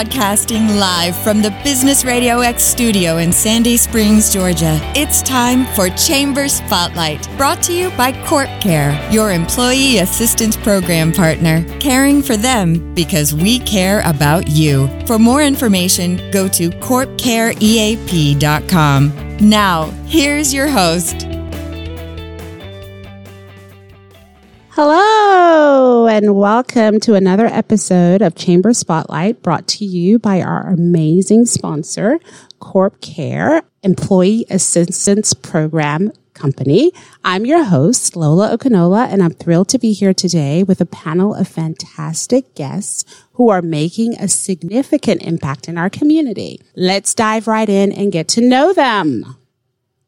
Broadcasting live from the Business Radio X studio in Sandy Springs, Georgia. It's time for Chamber Spotlight, brought to you by Corp Care, your employee assistance program partner, caring for them because we care about you. For more information, go to corpcareeap.com. Now, here's your host. Hello, and welcome to another episode of Chamber Spotlight brought to you by our amazing sponsor, Corp Care Employee Assistance Program Company. I'm your host, Lola Okunola, and I'm thrilled to be here today with a panel of fantastic guests who are making a significant impact in our community. Let's dive right in and get to know them.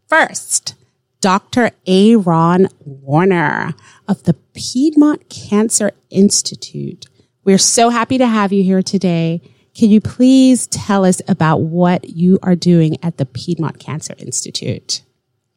First, Dr. Eiran Warner of the Piedmont Cancer Institute. We're so happy to have you here today. Can you please tell us about what you are doing at the Piedmont Cancer Institute?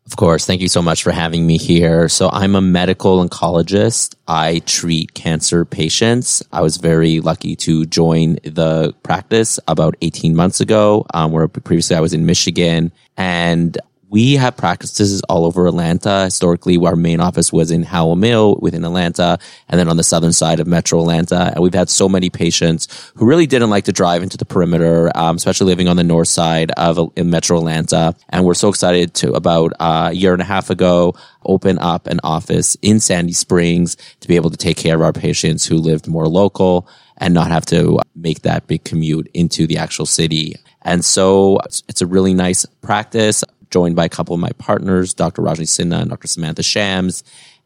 Of course. Thank you so much for having me here. So I'm a medical oncologist. I treat cancer patients. I was very lucky to join the practice about 18 months ago, um, where previously I was in Michigan and we have practices all over Atlanta. Historically, our main office was in Howell Mill within Atlanta and then on the southern side of metro Atlanta. And we've had so many patients who really didn't like to drive into the perimeter, um, especially living on the north side of in metro Atlanta. And we're so excited to about uh, a year and a half ago open up an office in Sandy Springs to be able to take care of our patients who lived more local and not have to make that big commute into the actual city. And so it's a really nice practice joined by a couple of my partners, Dr. Rajni Sinha and Dr. Samantha Shams.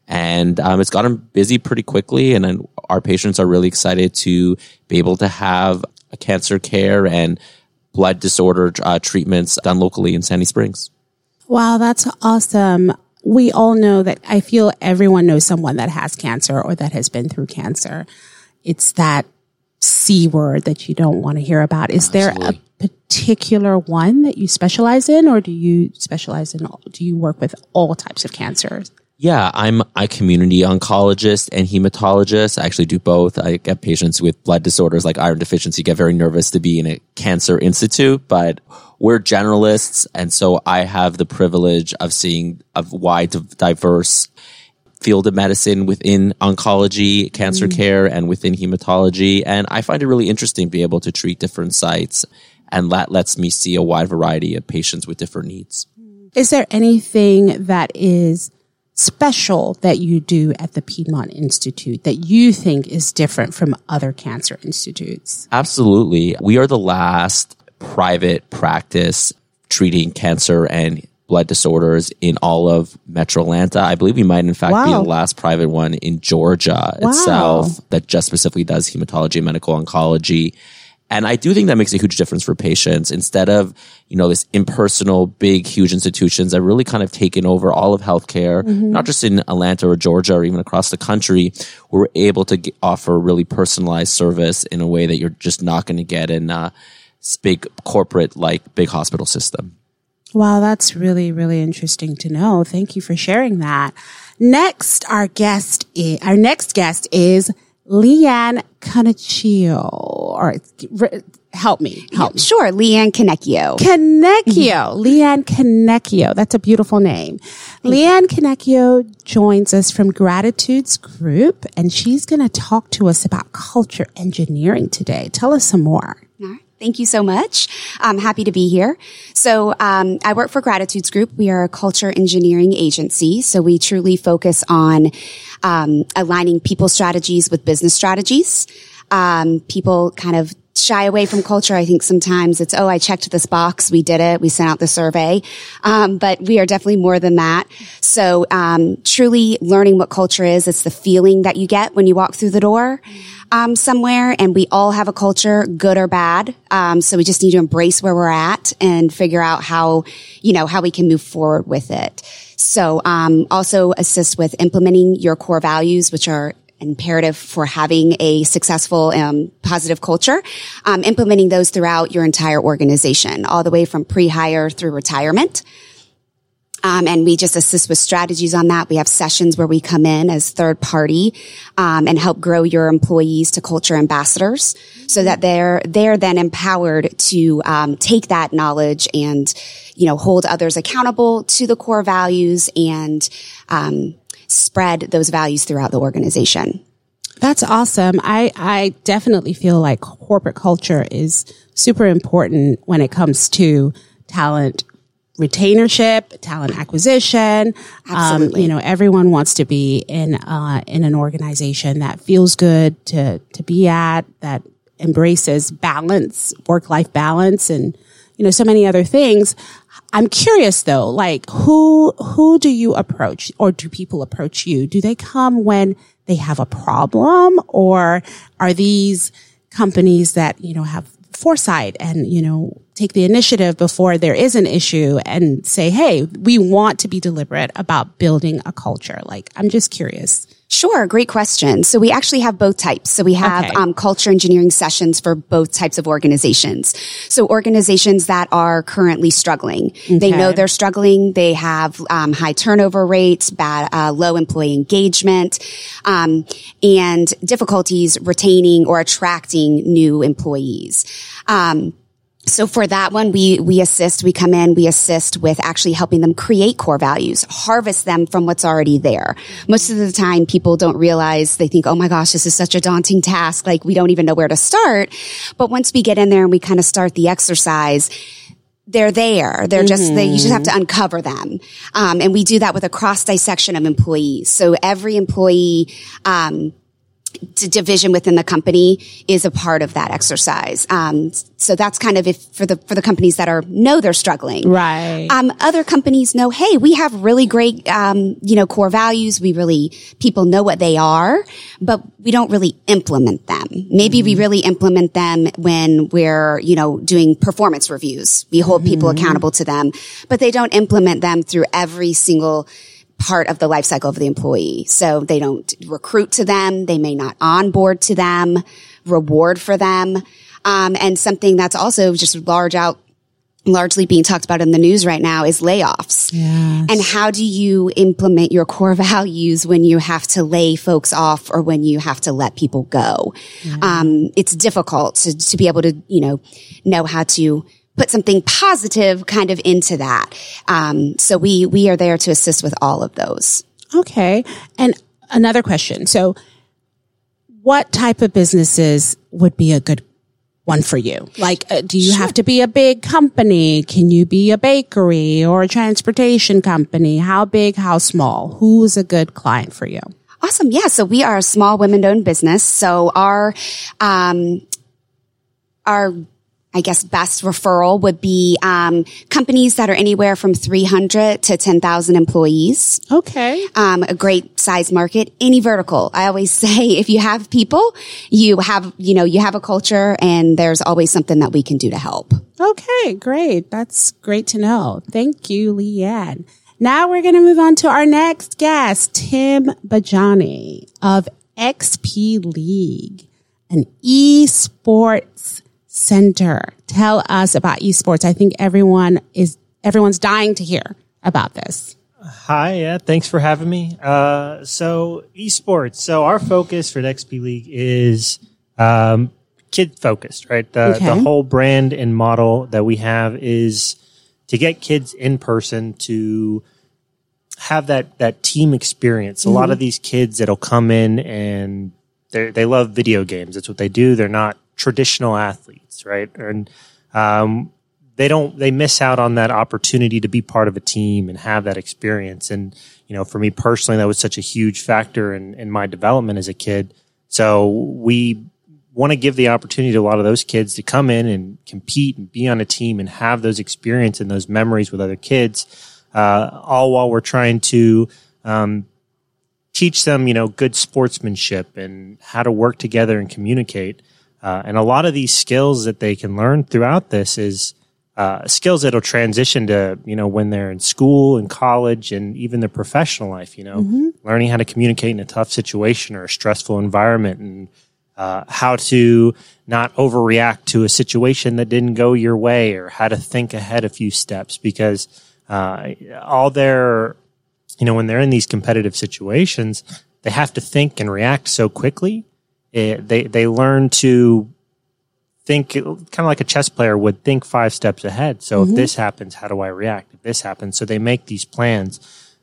And um, it's gotten busy pretty quickly. And then our patients are really excited to be able to have a cancer care and blood disorder uh, treatments done locally in Sandy Springs. Wow, that's awesome. We all know that I feel everyone knows someone that has cancer or that has been through cancer. It's that C word that you don't want to hear about. Is Absolutely. there a particular one that you specialize in, or do you specialize in? Do you work with all types of cancers? Yeah, I'm a community oncologist and hematologist. I actually do both. I get patients with blood disorders like iron deficiency get very nervous to be in a cancer institute, but we're generalists. And so I have the privilege of seeing a wide, diverse field of medicine within oncology, cancer mm. care, and within hematology. And I find it really interesting to be able to treat different sites and that lets me see a wide variety of patients with different needs. Is there anything that is special that you do at the Piedmont Institute that you think is different from other cancer institutes? Absolutely. We are the last private practice treating cancer and blood disorders in all of Metro Atlanta. I believe we might, in fact, wow. be the last private one in Georgia wow. itself that just specifically does hematology and medical oncology. And I do think that makes a huge difference for patients instead of, you know, this impersonal, big, huge institutions that really kind of taken over all of healthcare, mm-hmm. not just in Atlanta or Georgia or even across the country. We're able to get, offer really personalized service in a way that you're just not going to get in a big corporate, like big hospital system. Wow, that's really, really interesting to know. Thank you for sharing that. Next, our guest, is, our next guest is LeeAnne Canecchio, or help me, help me. Sure, LeeAnne Canecchio. Canecchio, mm-hmm. LeeAnne Canecchio. That's a beautiful name. Thank LeeAnne Canecchio joins us from Gratitudes Group, and she's going to talk to us about culture engineering today. Tell us some more. Thank you so much. I'm happy to be here. So, um, I work for Gratitudes Group. We are a culture engineering agency. So we truly focus on um, aligning people strategies with business strategies. Um, people kind of shy away from culture. I think sometimes it's, oh, I checked this box. We did it. We sent out the survey. Um, but we are definitely more than that. So, um, truly learning what culture is, it's the feeling that you get when you walk through the door. Um, somewhere and we all have a culture, good or bad. Um, so we just need to embrace where we're at and figure out how, you know, how we can move forward with it. So, um, also assist with implementing your core values, which are imperative for having a successful um, positive culture um, implementing those throughout your entire organization all the way from pre-hire through retirement Um, and we just assist with strategies on that. We have sessions where we come in as third party um, and help grow your employees to culture ambassadors, so that they're they're then empowered to um, take that knowledge and you know hold others accountable to the core values and um, spread those values throughout the organization. That's awesome. I, I definitely feel like corporate culture is super important when it comes to talent retainership, talent acquisition. Um, you know, everyone wants to be in uh, in an organization that feels good to to be at, that embraces balance, work life balance, and you know, so many other things. I'm curious though, like who who do you approach, or do people approach you? Do they come when they have a problem, or are these companies that you know have foresight and, you know, take the initiative before there is an issue and say, Hey, we want to be deliberate about building a culture. Like, I'm just curious. Sure, great question. So we actually have both types. So we have okay. um, culture engineering sessions for both types of organizations. So organizations that are currently struggling, okay. they know they're struggling. They have um, high turnover rates, bad, uh, low employee engagement, um, and difficulties retaining or attracting new employees. Um, so for that one, we, we assist, we come in, we assist with actually helping them create core values, harvest them from what's already there. Most of the time people don't realize, they think, oh my gosh, this is such a daunting task. Like we don't even know where to start. But once we get in there and we kind of start the exercise, they're there. They're mm-hmm. just, they, you just have to mm-hmm. uncover them. Um, and we do that with a cross dissection of employees. So every employee, um, division within the company is a part of that exercise. Um, so that's kind of if for the for the companies that are know they're struggling, right? Um, other companies know, hey, we have really great, um, you know, core values. We really people know what they are, but we don't really implement them. Maybe mm-hmm. we really implement them when we're you know doing performance reviews. We hold mm-hmm. people accountable to them, but they don't implement them through every single part of the life cycle of the employee. So they don't recruit to them. They may not onboard to them, reward for them. Um, and something that's also just large out, largely being talked about in the news right now is layoffs. Yes. And how do you implement your core values when you have to lay folks off or when you have to let people go? Yeah. Um, it's difficult to, to be able to, you know, know how to put something positive kind of into that. Um, so we we are there to assist with all of those. Okay. And another question. So what type of businesses would be a good one for you? Like, uh, do you sure. have to be a big company? Can you be a bakery or a transportation company? How big? How small? Who's a good client for you? Awesome. Yeah. So we are a small women owned business. So our, um, our I guess best referral would be um, companies that are anywhere from 300 to 10,000 employees. Okay. Um, a great size market, any vertical. I always say if you have people, you have, you know, you have a culture and there's always something that we can do to help. Okay, great. That's great to know. Thank you, LeeAnne. Now we're going to move on to our next guest, Tim Bajani of XP League, an esports Center. Tell us about esports. I think everyone is everyone's dying to hear about this. Hi, yeah, thanks for having me. Uh, so esports. So our focus for the XP League is um, kid focused, right? The, okay. the whole brand and model that we have is to get kids in person to have that that team experience. Mm-hmm. A lot of mm-hmm. these kids that'll come in and they they love video games. That's what they do. They're not traditional athletes, right? And um, they don't they miss out on that opportunity to be part of a team and have that experience. And you know, for me personally, that was such a huge factor in, in my development as a kid. So we want to give the opportunity to a lot of those kids to come in and compete and be on a team and have those experience and those memories with other kids, uh, all while we're trying to um, teach them, you know, good sportsmanship and how to work together and communicate. Uh, and a lot of these skills that they can learn throughout this is uh, skills that'll transition to you know when they're in school and college and even their professional life. You know, mm-hmm. learning how to communicate in a tough situation or a stressful environment and uh, how to not overreact to a situation that didn't go your way or how to think ahead a few steps because uh, all their, you know, when they're in these competitive situations, they have to think and react so quickly. It, they they learn to think kind of like a chess player would think five steps ahead. So mm-hmm. if this happens, how do I react? If this happens, so they make these plans.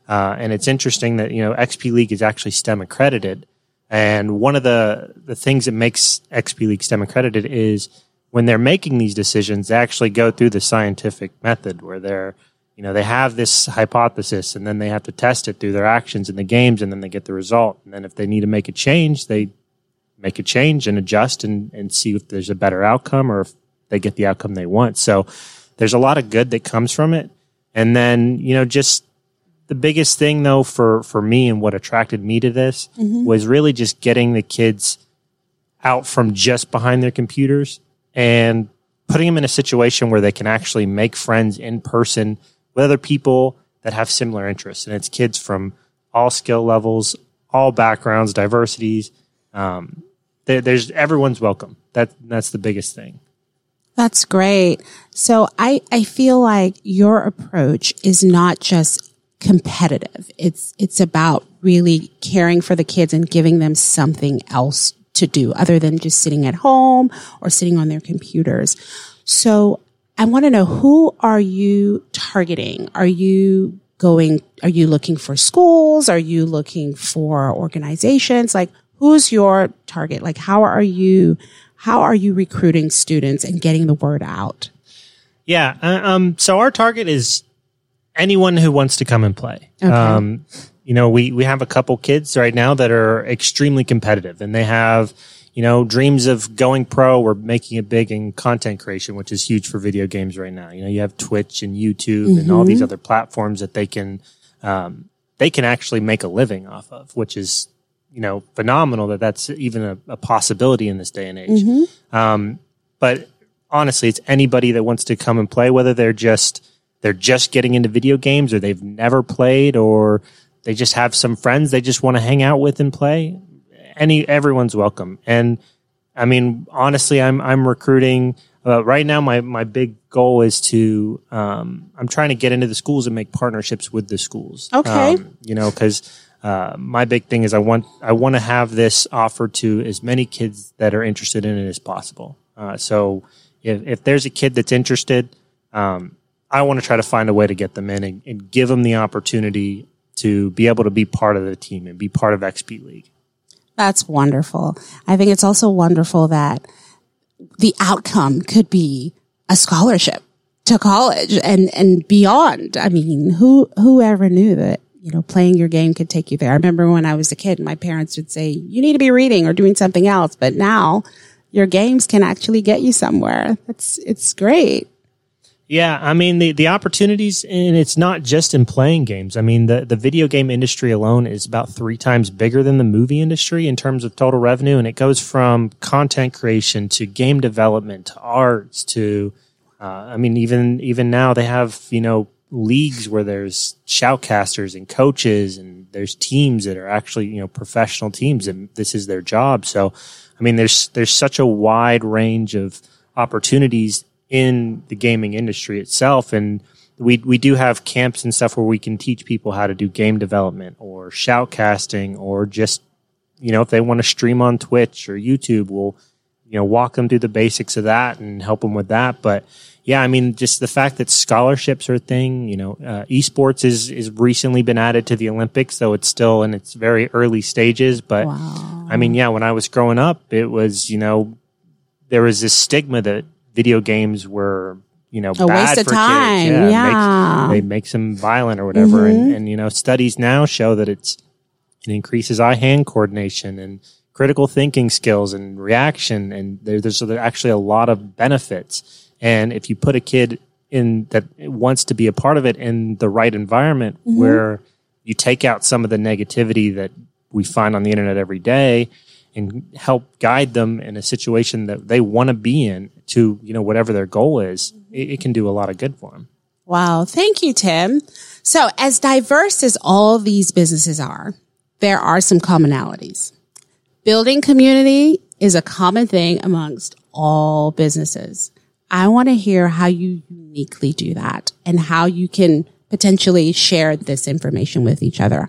Uh, and it's interesting that you know XP League is actually STEM accredited, and one of the the things that makes XP League STEM accredited is when they're making these decisions, they actually go through the scientific method where they're you know they have this hypothesis and then they have to test it through their actions in the games and then they get the result and then if they need to make a change they make a change and adjust and, and see if there's a better outcome or if they get the outcome they want. So there's a lot of good that comes from it. And then, you know, just the biggest thing though for, for me and what attracted me to this mm-hmm. was really just getting the kids out from just behind their computers and putting them in a situation where they can actually make friends in person with other people that have similar interests. And it's kids from all skill levels, all backgrounds, diversities. Um, there's everyone's welcome. That that's the biggest thing. That's great. So I I feel like your approach is not just competitive. It's it's about really caring for the kids and giving them something else to do other than just sitting at home or sitting on their computers. So I want to know who are you targeting? Are you going are you looking for schools? Are you looking for organizations? Like who's your target? Like, how are you, how are you recruiting students and getting the word out? Yeah. Uh, um, so our target is anyone who wants to come and play. Okay. Um, you know, we, we have a couple kids right now that are extremely competitive and they have, you know, dreams of going pro or making it big in content creation, which is huge for video games right now. You know, you have Twitch and YouTube mm-hmm. and all these mm-hmm. other platforms that they can, um, they can actually make a living off of, which is you know phenomenal that that's even a, a possibility in this day and age. Mm-hmm. Um, but honestly, it's anybody that wants to come and play, whether they're just they're just getting into video games or they've never played or they just have some friends they just want to hang out with and play. Any everyone's welcome. And I mean, honestly, I'm I'm recruiting. Uh, right now, my my big goal is to um, I'm trying to get into the schools and make partnerships with the schools. Okay, um, you know, because uh, my big thing is I want I want to have this offered to as many kids that are interested in it as possible. Uh, so if, if there's a kid that's interested, um, I want to try to find a way to get them in and, and, give them the opportunity to be able to be part of the team and be part of XP League. That's wonderful. I think it's also wonderful that the outcome could be a scholarship to college and, and beyond. I mean, who, whoever knew that you know, playing your game could take you there. I remember when I was a kid, my parents would say, you need to be reading or doing something else. But now your games can actually get you somewhere. It's, it's great. Yeah, I mean the the opportunities, and it's not just in playing games. I mean the the video game industry alone is about three times bigger than the movie industry in terms of total revenue, and it goes from content creation to game development to arts to, uh, I mean even even now they have you know leagues where there's shoutcasters and coaches and there's teams that are actually you know professional teams and this is their job. So i mean there's there's such a wide range of opportunities in the gaming industry itself. And we we do have camps and stuff where we can teach people how to do game development or shoutcasting or just you know if they want to stream on Twitch or YouTube we'll you know walk them through the basics of that and help them with that. But yeah, I mean, just the fact that scholarships are a thing, you know, uh, esports is, is recently been added to the Olympics, though it's still in its very early stages. But wow. I mean, yeah, when I was growing up, it was, you know, there was this stigma that video games were, you know, a bad for time. kids. Yeah. yeah. Makes, they make them violent or whatever. Mm-hmm. And, and, you know, studies now show that it's, it increases eye hand coordination and critical thinking skills and reaction. And there, there's actually a lot of benefits and if you put a kid in that wants to be a part of it in the right environment mm-hmm. where you take out some of the negativity that we find on the internet every day and help guide them in a situation that they want to be in to, you know, whatever their goal is, it, it can do a lot of good for them. Wow. Thank you, Tim. So as diverse as all these businesses are, there are some commonalities. Building community is a common thing amongst all businesses. I want to hear how you uniquely do that and how you can potentially share this information with each other.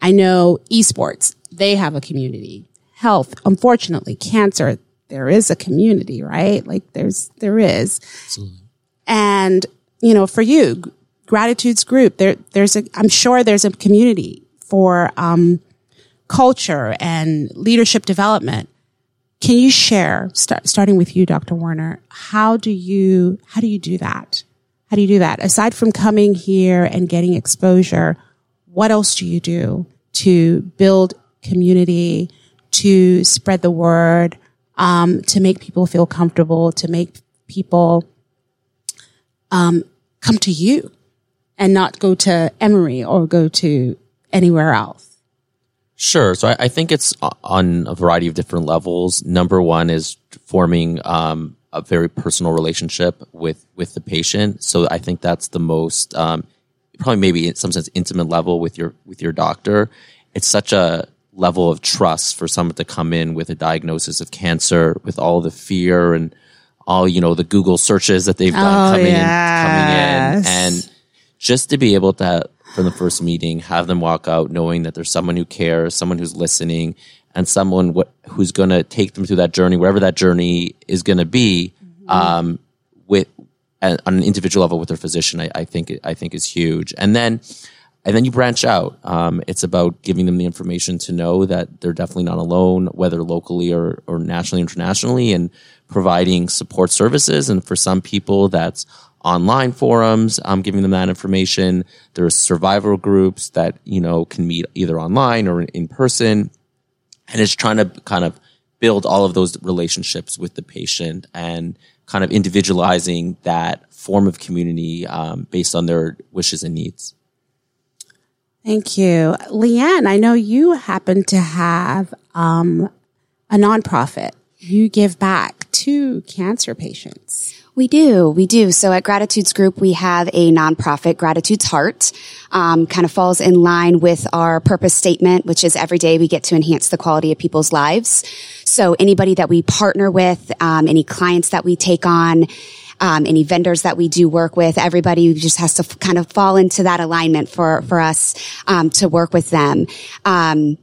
I know esports, they have a community. Health, unfortunately, cancer, there is a community, right? Like there's, there is. Absolutely. And, you know, for you, gratitudes group, there, there's a, I'm sure there's a community for, um, culture and leadership development. Can you share, start, starting with you, Dr. Warner, how do you, how do you do that? How do you do that? Aside from coming here and getting exposure, what else do you do to build community, to spread the word, um, to make people feel comfortable, to make people um, come to you and not go to Emory or go to anywhere else? Sure. So I, I, think it's on a variety of different levels. Number one is forming um, a very personal relationship with with the patient. So I think that's the most um, probably maybe in some sense intimate level with your with your doctor. It's such a level of trust for someone to come in with a diagnosis of cancer with all the fear and all you know the Google searches that they've done oh, coming yes. in coming in and just to be able to from the first meeting, have them walk out knowing that there's someone who cares, someone who's listening, and someone what, who's going to take them through that journey, wherever that journey is going to be, mm-hmm. um, with on an individual level with their physician. I, I, think I think is huge, and then and then you branch out. Um, it's about giving them the information to know that they're definitely not alone, whether locally or, or nationally, internationally, and providing support services. And for some people, that's online forums, um, giving them that information. There's survival groups that, you know, can meet either online or in person. And it's trying to kind of build all of those relationships with the patient and kind of individualizing that form of community um, based on their wishes and needs. Thank you. LeeAnne, I know you happen to have um, a nonprofit. You give back to cancer patients. We do. We do. So at Gratitudes Group, we have a nonprofit, Gratitude's Heart, um, kind of falls in line with our purpose statement, which is every day we get to enhance the quality of people's lives. So anybody that we partner with, um, any clients that we take on, um, any vendors that we do work with, everybody just has to f- kind of fall into that alignment for for us um, to work with them. Um,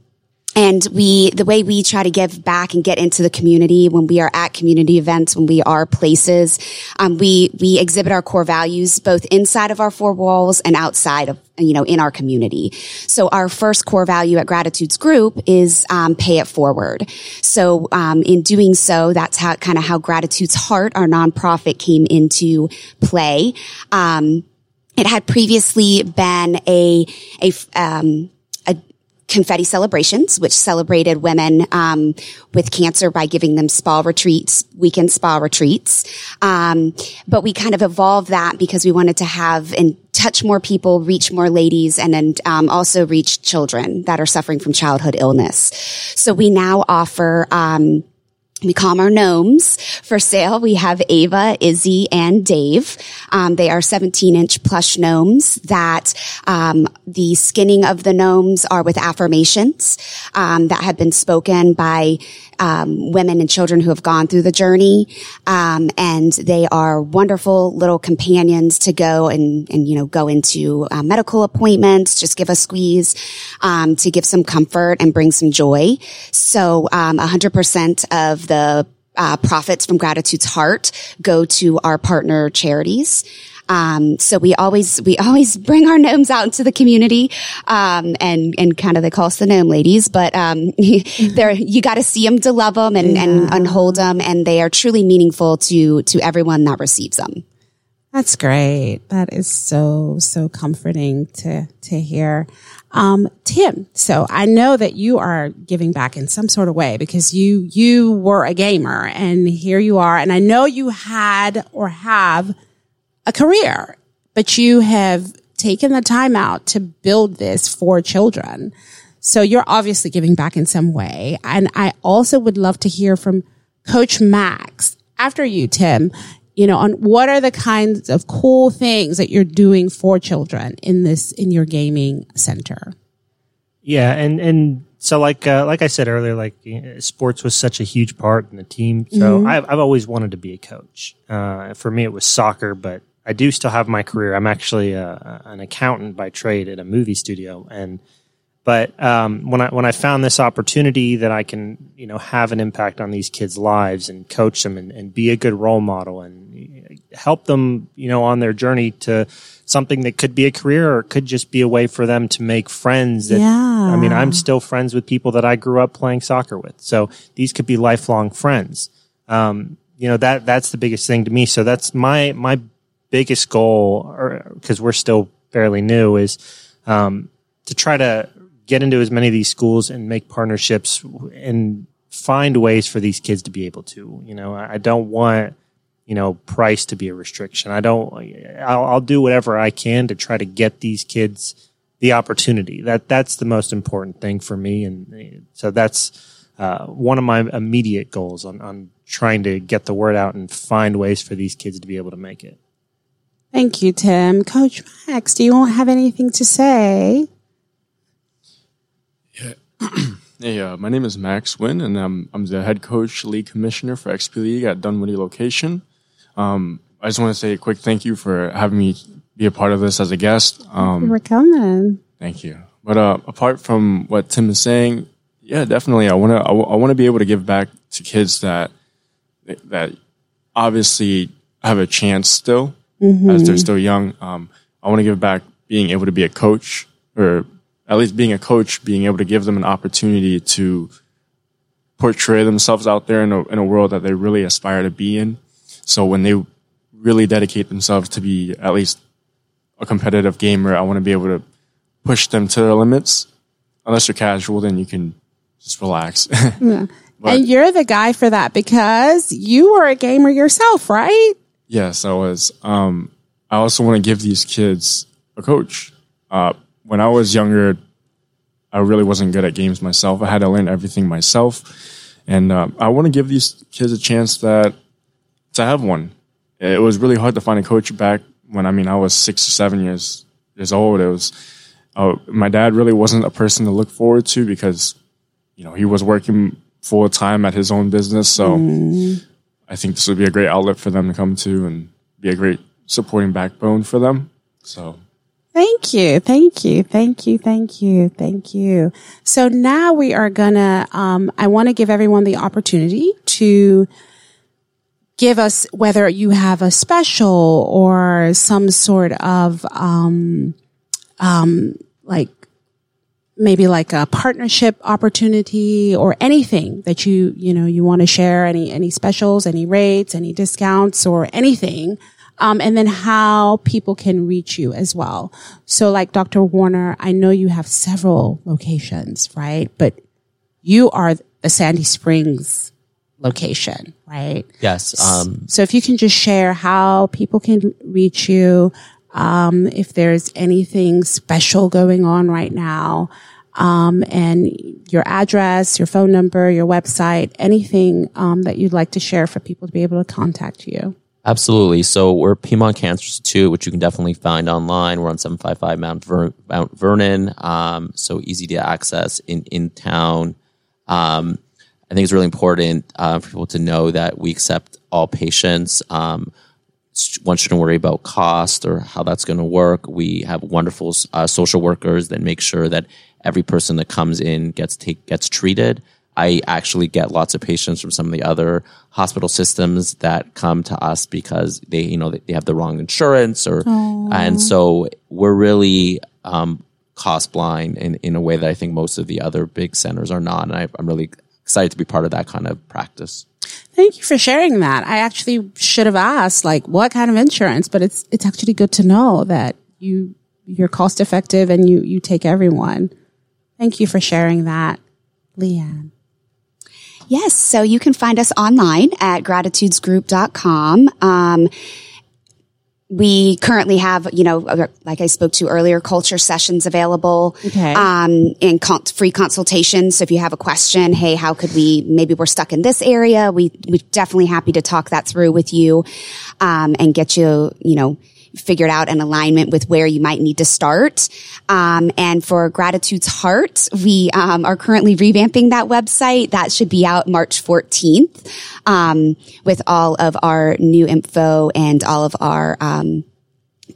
and we, the way we try to give back and get into the community when we are at community events, when we are places, um, we, we exhibit our core values both inside of our four walls and outside of, you know, in our community. So our first core value at Gratitudes Group is, um, pay it forward. So, um, in doing so, that's how, kind of how Gratitude's Heart, our nonprofit came into play. Um, it had previously been a, a, um, confetti celebrations, which celebrated women um, with cancer by giving them spa retreats, weekend spa retreats. Um, but we kind of evolved that because we wanted to have and touch more people, reach more ladies, and then um, also reach children that are suffering from childhood illness. So we now offer. We call our gnomes for sale. We have Ava, Izzy, and Dave. Um, they are 17 inch plush gnomes that um, the skinning of the gnomes are with affirmations um, that have been spoken by um, women and children who have gone through the journey. Um, and they are wonderful little companions to go and, and you know, go into uh, medical appointments, just give a squeeze um, to give some comfort and bring some joy. So 100% of the uh, profits from Gratitude's Heart go to our partner charities. Um, so we always, we always bring our gnomes out into the community, um, and, and kind of they call us the gnome ladies, but, um, they're, you got to see them to love them and, yeah. and, and hold them. And they are truly meaningful to, to everyone that receives them. That's great. That is so, so comforting to, to hear. Um, Tim, so I know that you are giving back in some sort of way because you, you were a gamer and here you are. And I know you had or have a career, but you have taken the time out to build this for children. So you're obviously giving back in some way. And I also would love to hear from Coach Max after you, Tim, you know, on what are the kinds of cool things that you're doing for children in this, in your gaming center? Yeah. And, and so like, uh, like I said earlier, like sports was such a huge part in the team. So mm-hmm. I've, I've always wanted to be a coach. Uh, for me, it was soccer, but I do still have my career. I'm actually a, an accountant by trade at a movie studio, and but um, when I when I found this opportunity that I can you know have an impact on these kids' lives and coach them and, and be a good role model and help them you know on their journey to something that could be a career or it could just be a way for them to make friends. That, yeah. I mean, I'm still friends with people that I grew up playing soccer with, so these could be lifelong friends. Um, you know that that's the biggest thing to me. So that's my my biggest goal, because we're still fairly new, is um, to try to get into as many of these schools and make partnerships and find ways for these kids to be able to. You know, I don't want you know price to be a restriction. I don't. I'll, I'll do whatever I can to try to get these kids the opportunity. That that's the most important thing for me, and so that's uh, one of my immediate goals on on trying to get the word out and find ways for these kids to be able to make it. Thank you, Tim. Coach Max, do you have anything to say? Yeah. hey, uh, my name is Max Wynn, and I'm, I'm the head coach, league commissioner for XP League at Dunwoody location. Um, I just want to say a quick thank you for having me be a part of this as a guest. Um, for coming. Thank you. But uh, apart from what Tim is saying, yeah, definitely, I want to I, w- I want to be able to give back to kids that that obviously have a chance still mm-hmm. as they're still young. Um, I want to give back being able to be a coach or at least being a coach, being able to give them an opportunity to portray themselves out there in a, in a world that they really aspire to be in. So when they really dedicate themselves to be at least a competitive gamer, I want to be able to push them to their limits. Unless you're casual, then you can just relax. yeah. But, and you're the guy for that because you were a gamer yourself, right? Yes, I was. Um, I also want to give these kids a coach. Uh, when I was younger, I really wasn't good at games myself. I had to learn everything myself, and uh, I want to give these kids a chance that to have one. It was really hard to find a coach back when I mean I was six or seven years years old. It was uh, my dad really wasn't a person to look forward to because you know he was working full time at his own business. So mm. I think this would be a great outlet for them to come to and be a great supporting backbone for them. So Thank you. Thank you. Thank you. Thank you. Thank you. So now we are gonna, um, I want to give everyone the opportunity to give us whether you have a special or some sort of, um, um, like maybe like a partnership opportunity or anything that you, you know, you want to share any, any specials, any rates, any discounts or anything um, and then how people can reach you as well. So like Dr. Warner, I know you have several locations, right? But you are the Sandy Springs location, right? Yes. Um, so if you can just share how people can reach you, um, if there's anything special going on right now, um, and your address, your phone number, your website, anything um, that you'd like to share for people to be able to contact you. Absolutely. So we're Piedmont Cancer Institute, which you can definitely find online. We're on 755 Mount, Ver- Mount Vernon. Um, so easy to access in, in town. Um, I think it's really important uh, for people to know that we accept all patients. Um, one shouldn't worry about cost or how that's going to work. We have wonderful uh, social workers that make sure that every person that comes in gets take, gets treated. I actually get lots of patients from some of the other hospital systems that come to us because they, you know, they have the wrong insurance or, Aww. and so we're really, um, cost blind in, in a way that I think most of the other big centers are not. And I, I'm really excited to be part of that kind of practice. Thank you for sharing that. I actually should have asked like what kind of insurance, but it's it's actually good to know that you you're cost effective and you you take everyone. Thank you for sharing that, LeeAnne. Yes. So you can find us online at gratitudesgroup.com. Um, we currently have, you know, uh, like I spoke to earlier, culture sessions available, okay. um, and con- free consultations. So if you have a question, hey, how could we, maybe we're stuck in this area. We, we're definitely happy to talk that through with you, um, and get you, you know, figured out an alignment with where you might need to start. Um, and for Gratitude's Heart, we um, are currently revamping that website. That should be out March 14th um, with all of our new info and all of our um,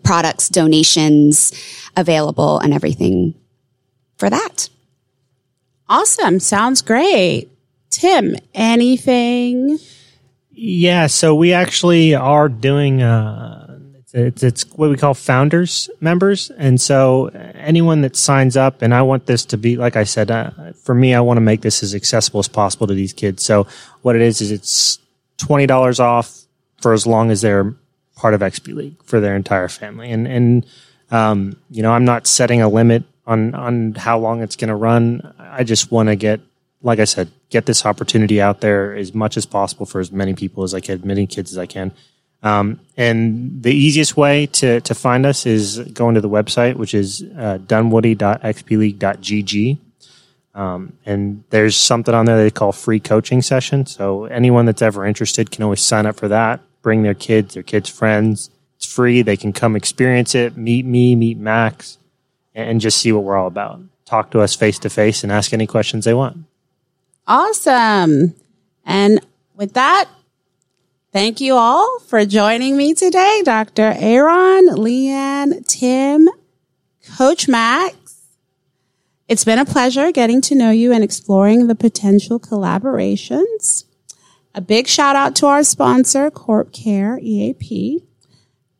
products, donations available and everything for that. Awesome. Sounds great. Tim, anything? Yeah, so we actually are doing uh, it's, it's what we call founders members, and so anyone that signs up, and I want this to be like I said, uh, for me, I want to make this as accessible as possible to these kids. So what it is is it's twenty dollars off for as long as they're part of XP League for their entire family, and and um, you know I'm not setting a limit on on how long it's going to run. I just want to get, like I said, get this opportunity out there as much as possible for as many people as I can, many kids as I can. Um, and the easiest way to, to find us is going to the website, which is uh, dunwoody.xpleague.gg. Um, and there's something on there they call free coaching session. So anyone that's ever interested can always sign up for that, bring their kids, their kids' friends. It's free. They can come experience it, meet me, meet Max, and just see what we're all about. Talk to us face to face and ask any questions they want. Awesome. And with that, thank you all for joining me today. Dr. Eiran, LeeAnne, Tim, Coach Max. It's been a pleasure getting to know you and exploring the potential collaborations. A big shout out to our sponsor, Corp Care EAP.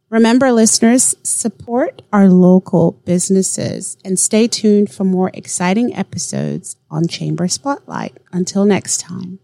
Remember, listeners, support our local businesses and stay tuned for more exciting episodes on Chamber Spotlight. Until next time.